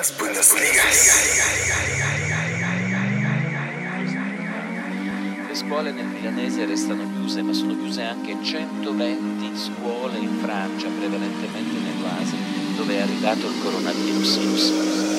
Las Bundesligas. Le scuole nel milanese restano chiuse, ma sono chiuse anche 120 scuole in Francia, prevalentemente nell'Asia, dove è arrivato il coronavirus.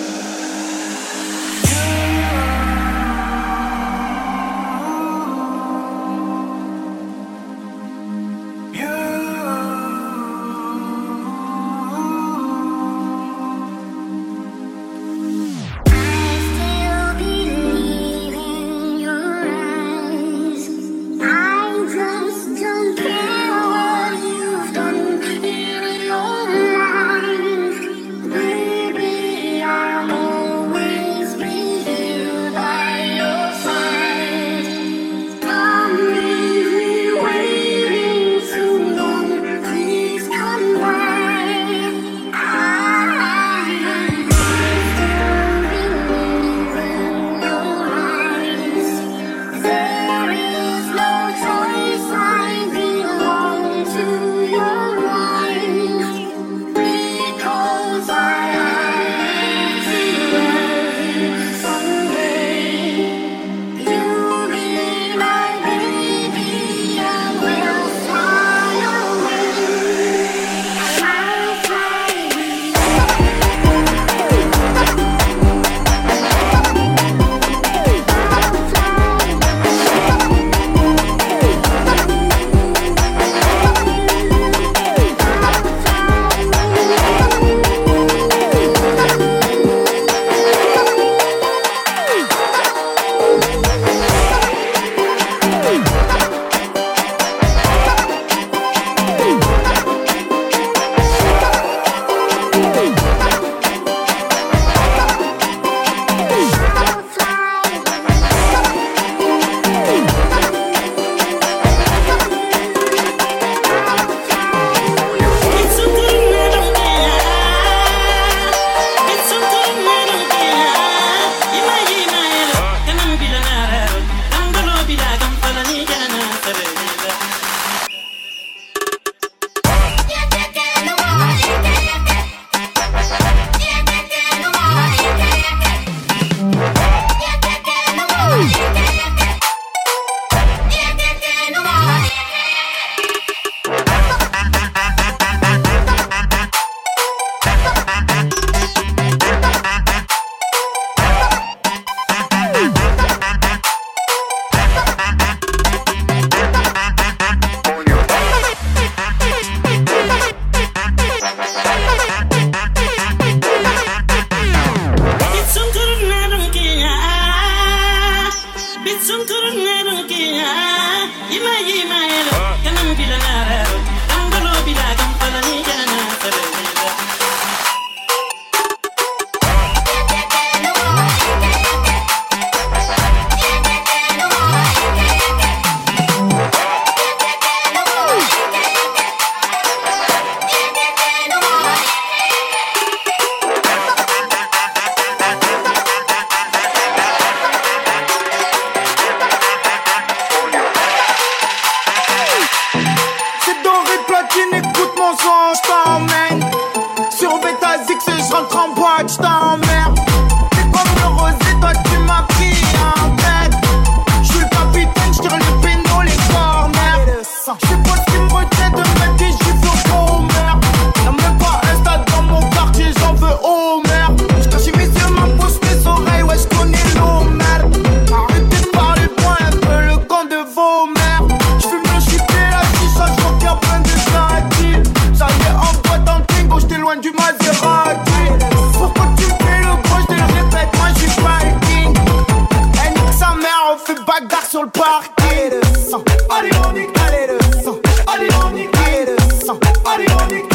some. On the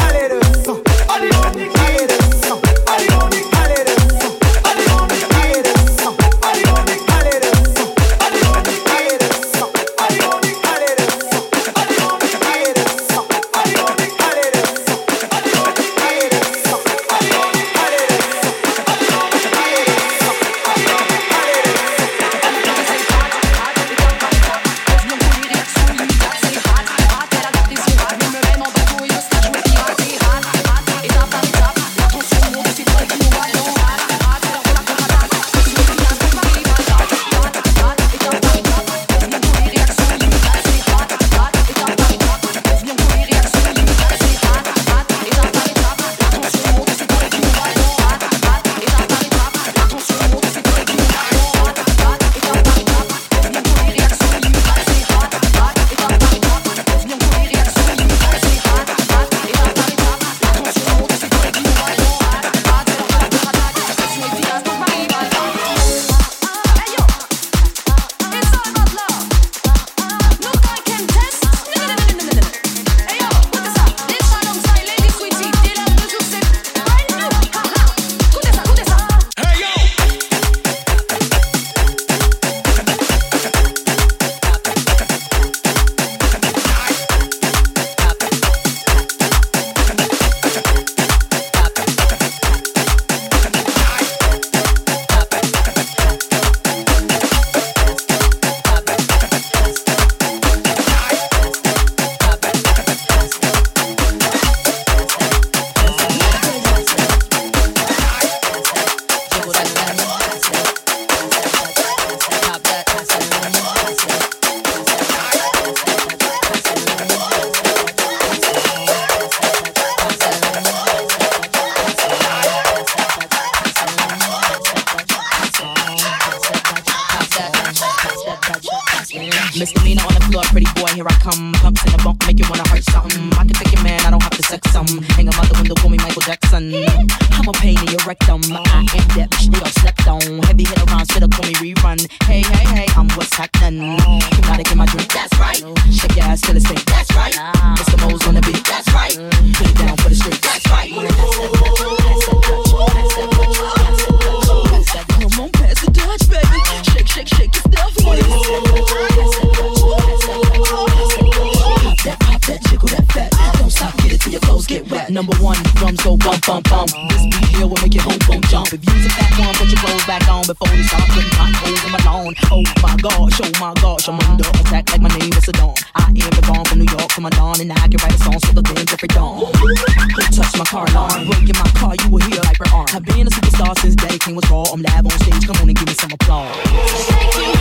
to. I am the bomb from New York to my dawn, and I can write a song for the things every dawn. You Dutch my car alarm, broke in my car, you will hear like her arm. I've been a superstar since day King was raw. I'm live on stage, come on and give me some applause. Thank you,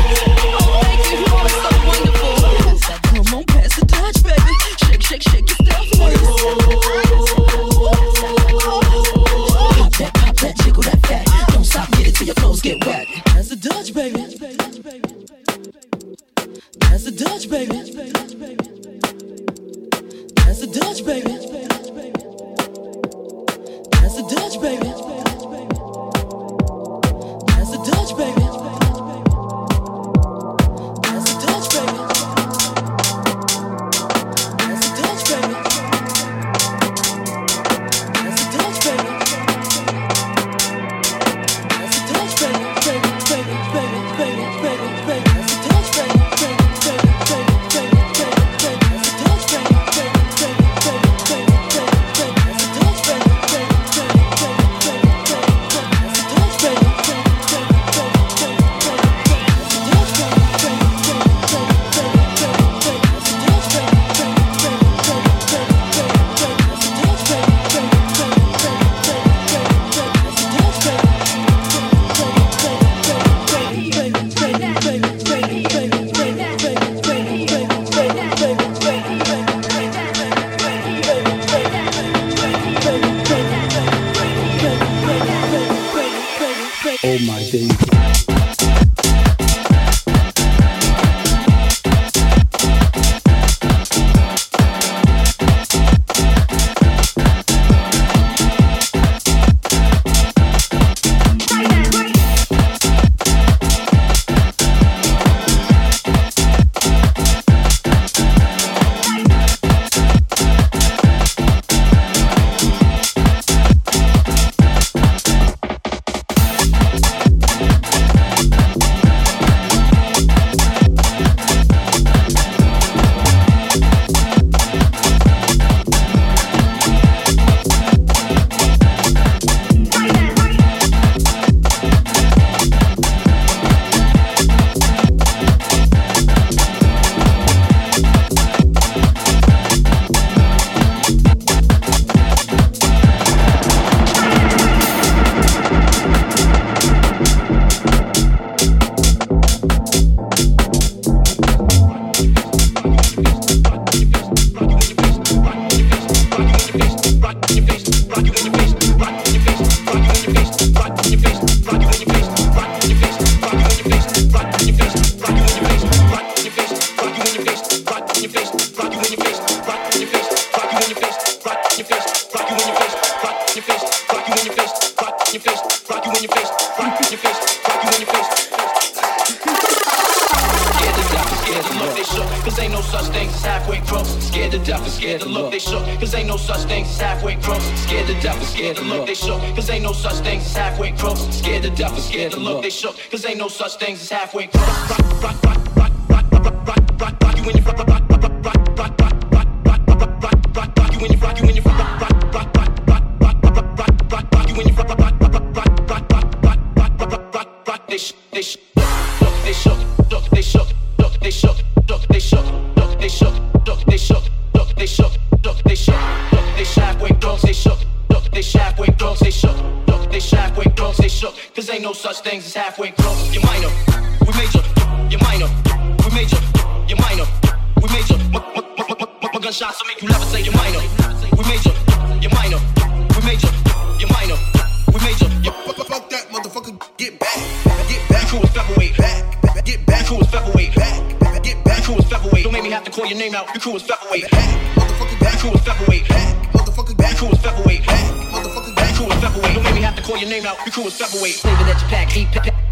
thank you, you are so wonderful. Come on, pass the touch, baby. Shake, shake, shake your stuff. Pop that, pop that, jiggle that fat. Don't stop, get it till your clothes get wet. baby. ain't no such things as halfway. Featherweight. Flavor that you pack, heat, pack,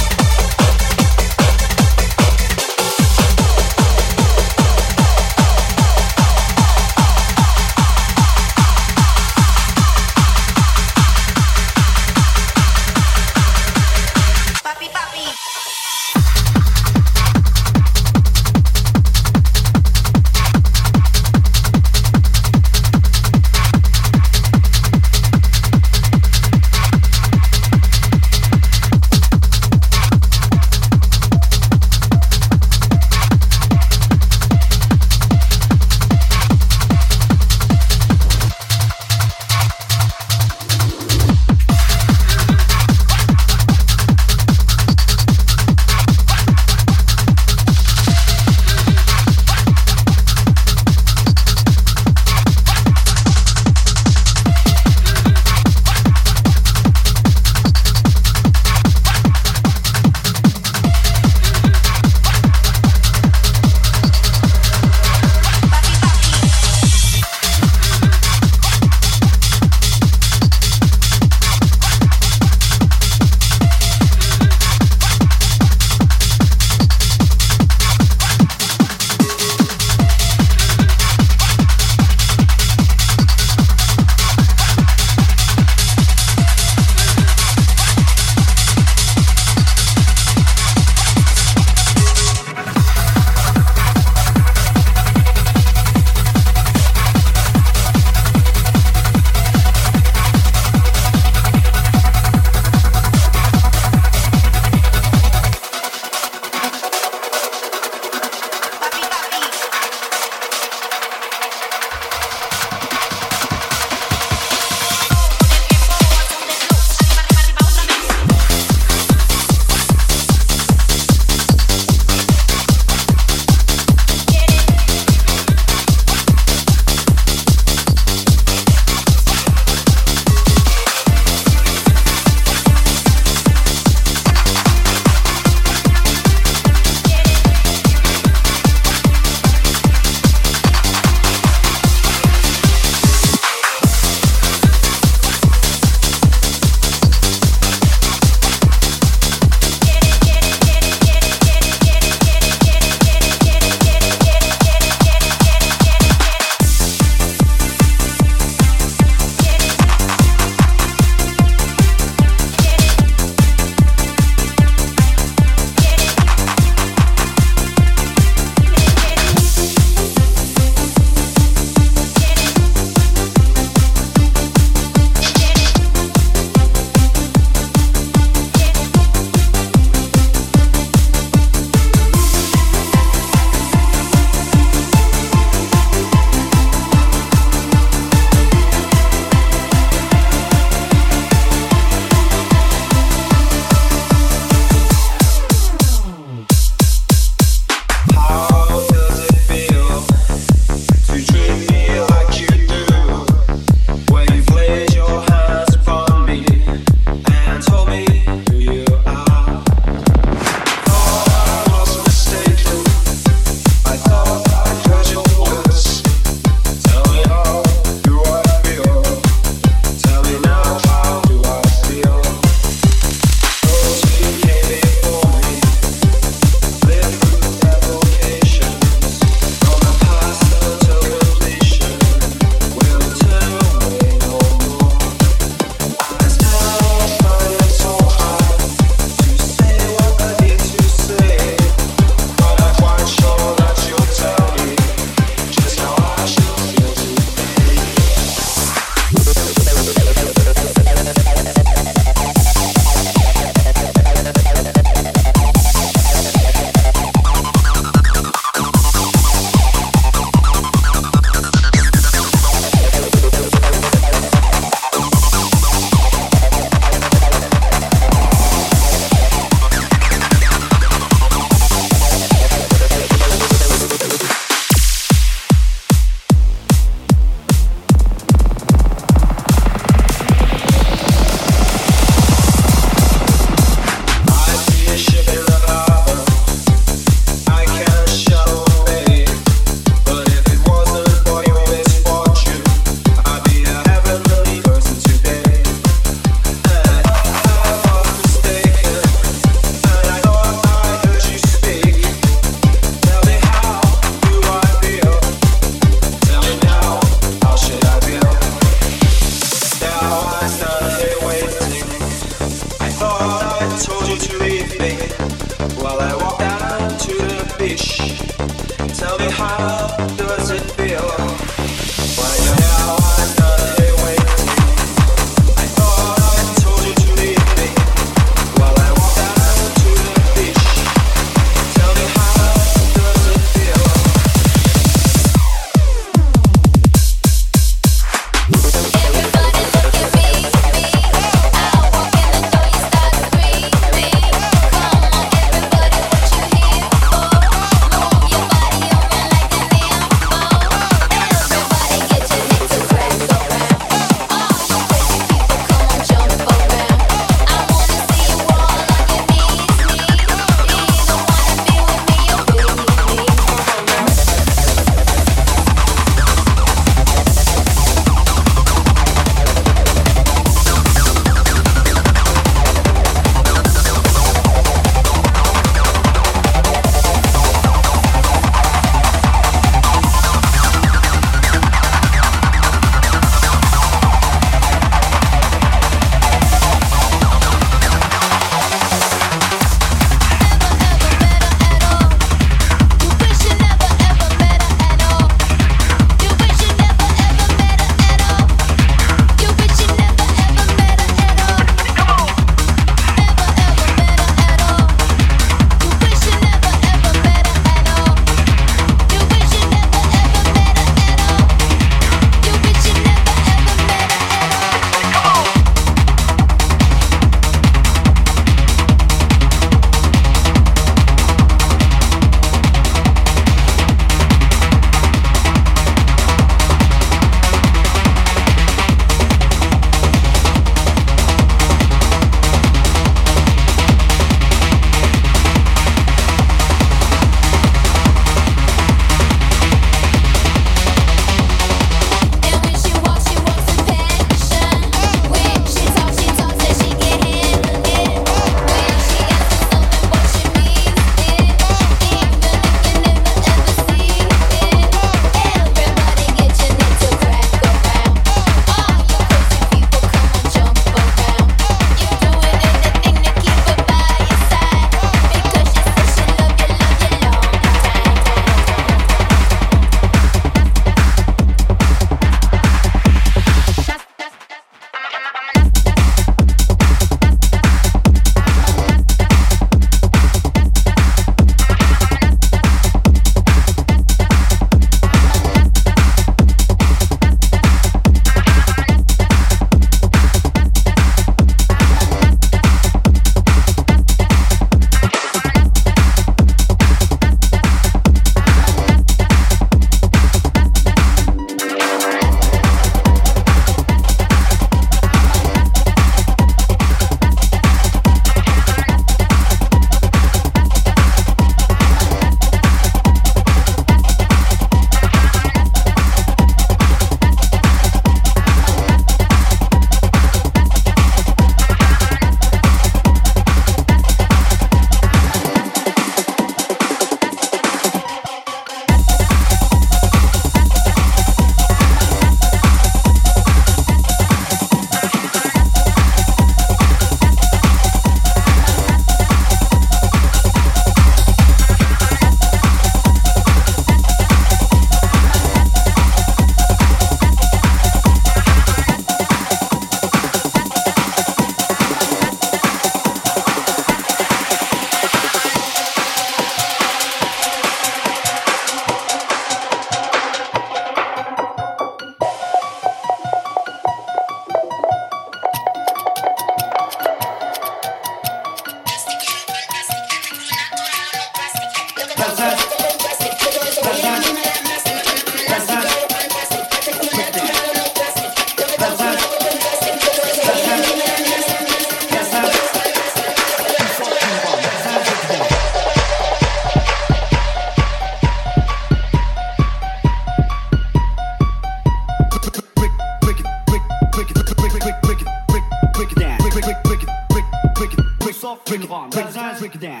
break it down.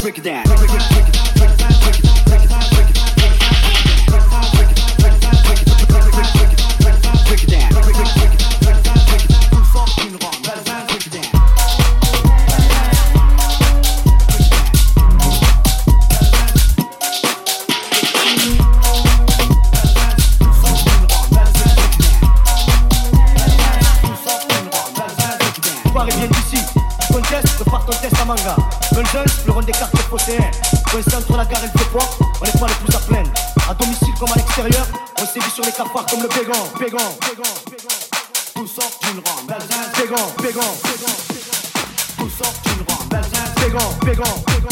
break it down parton test à manga. Mulder, le rond des cartes phocéens. Coincé entre la gare et le on n'est pas les plus à plaindre. À domicile comme à l'extérieur, on sévit sur les cafards comme le bégon, bégon, bégon, bégon. Tout sort d'une ronde, Belzin, bégon, bégon, bégon. Tout sort d'une ronde, Belzin, bégon, bégon,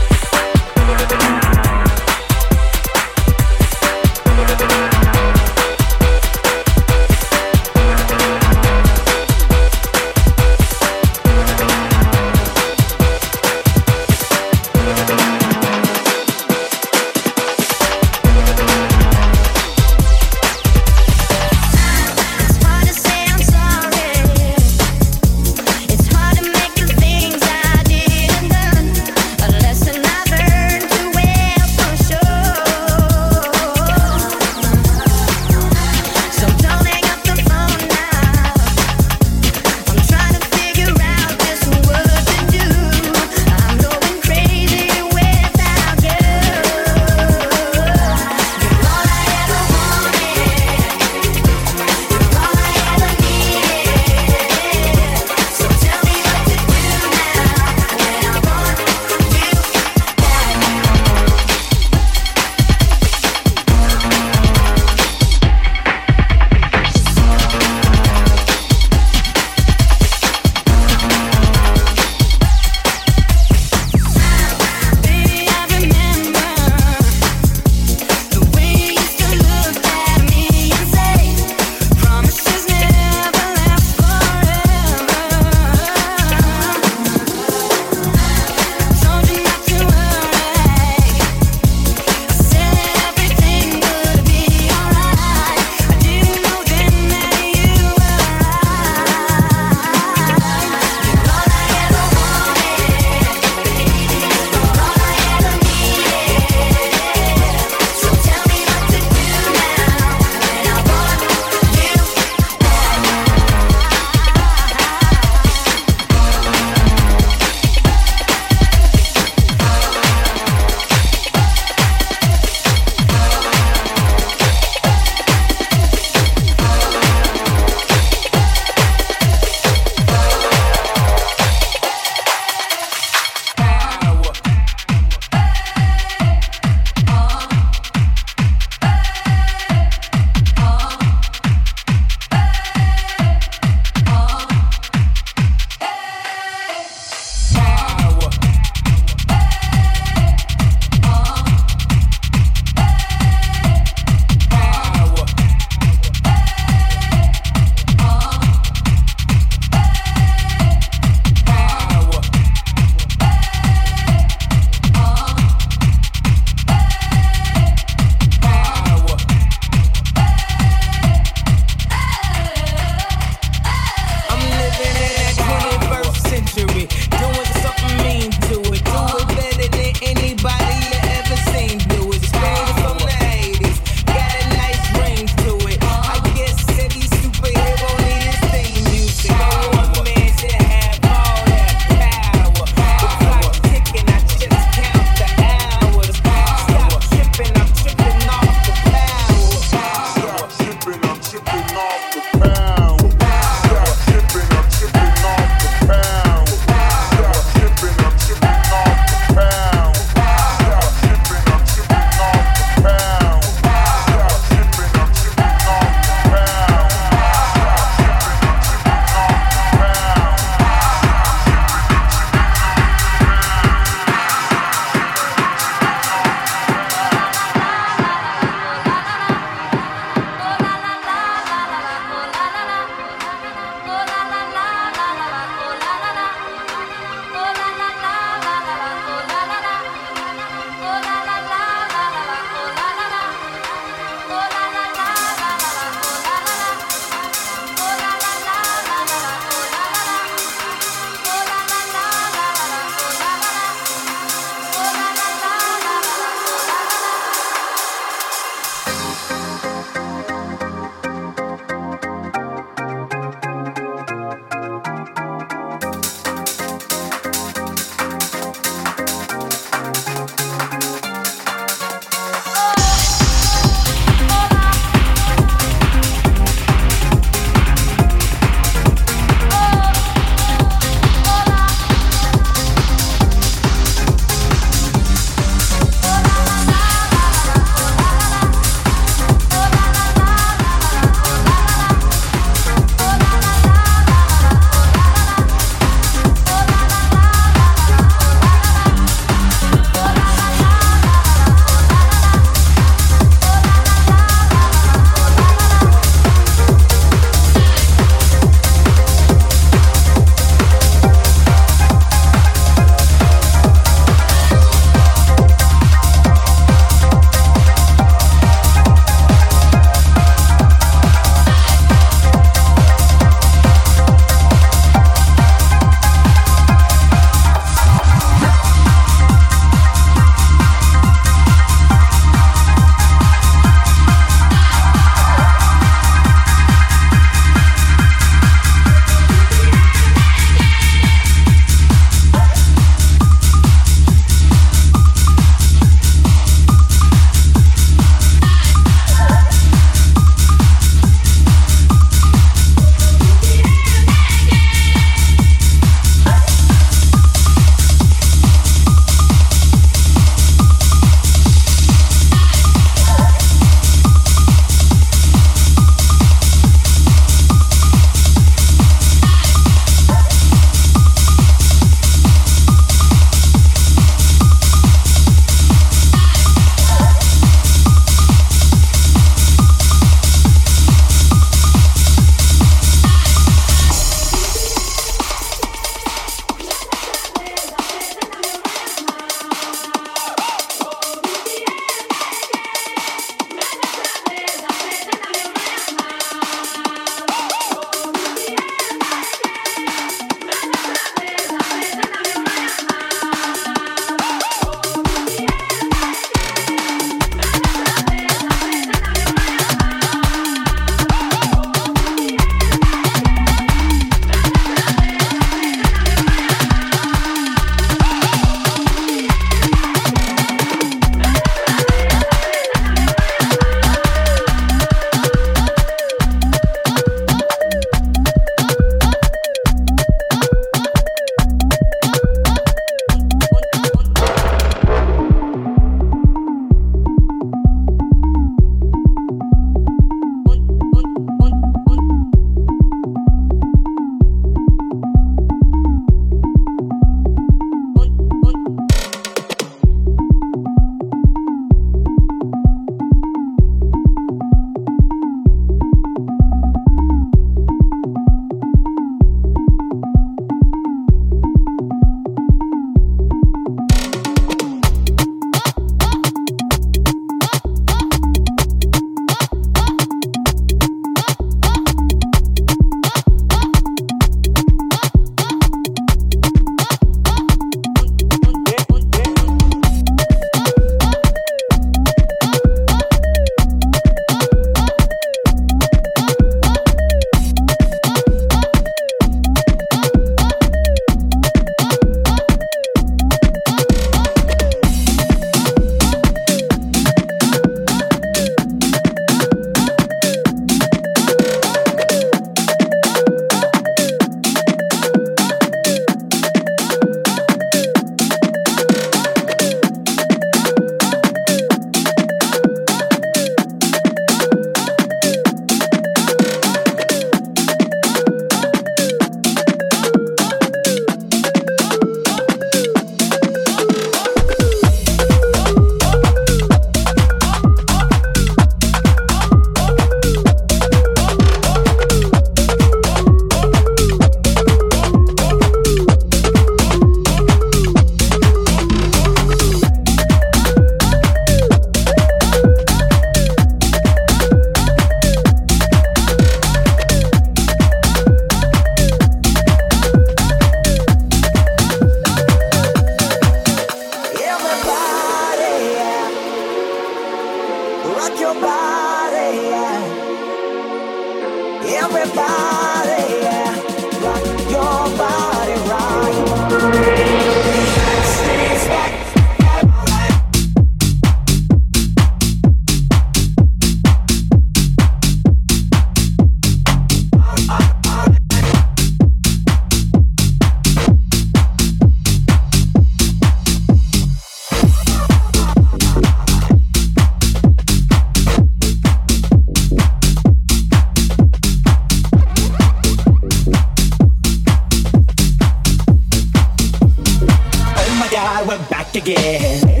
Las Bundesligas.